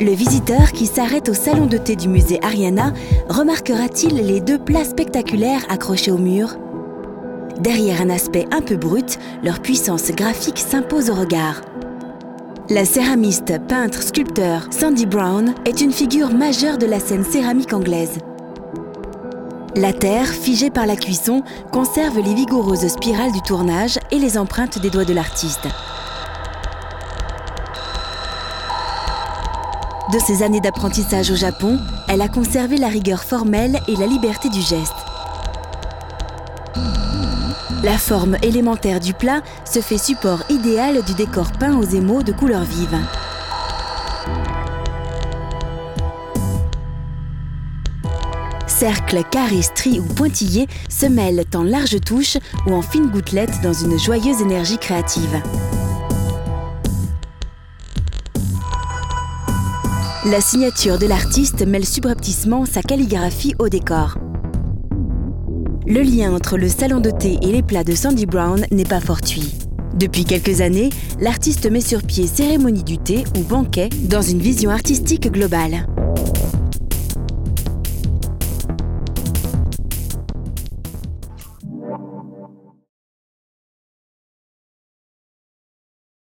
Le visiteur qui s'arrête au salon de thé du musée Ariana remarquera-t-il les deux plats spectaculaires accrochés au mur? Derrière un aspect un peu brut, leur puissance graphique s'impose au regard. La céramiste, peintre, sculpteur Sandy Brown est une figure majeure de la scène céramique anglaise. La terre, figée par la cuisson, conserve les vigoureuses spirales du tournage et les empreintes des doigts de l'artiste. De ses années d'apprentissage au Japon, elle a conservé la rigueur formelle et la liberté du geste. La forme élémentaire du plat se fait support idéal du décor peint aux émaux de couleurs vives. Cercles, carrés, stries ou pointillés se mêlent en larges touches ou en fines gouttelettes dans une joyeuse énergie créative. La signature de l'artiste mêle subrepticement sa calligraphie au décor. Le lien entre le salon de thé et les plats de Sandy Brown n'est pas fortuit. Depuis quelques années, l'artiste met sur pied cérémonie du thé ou banquet dans une vision artistique globale.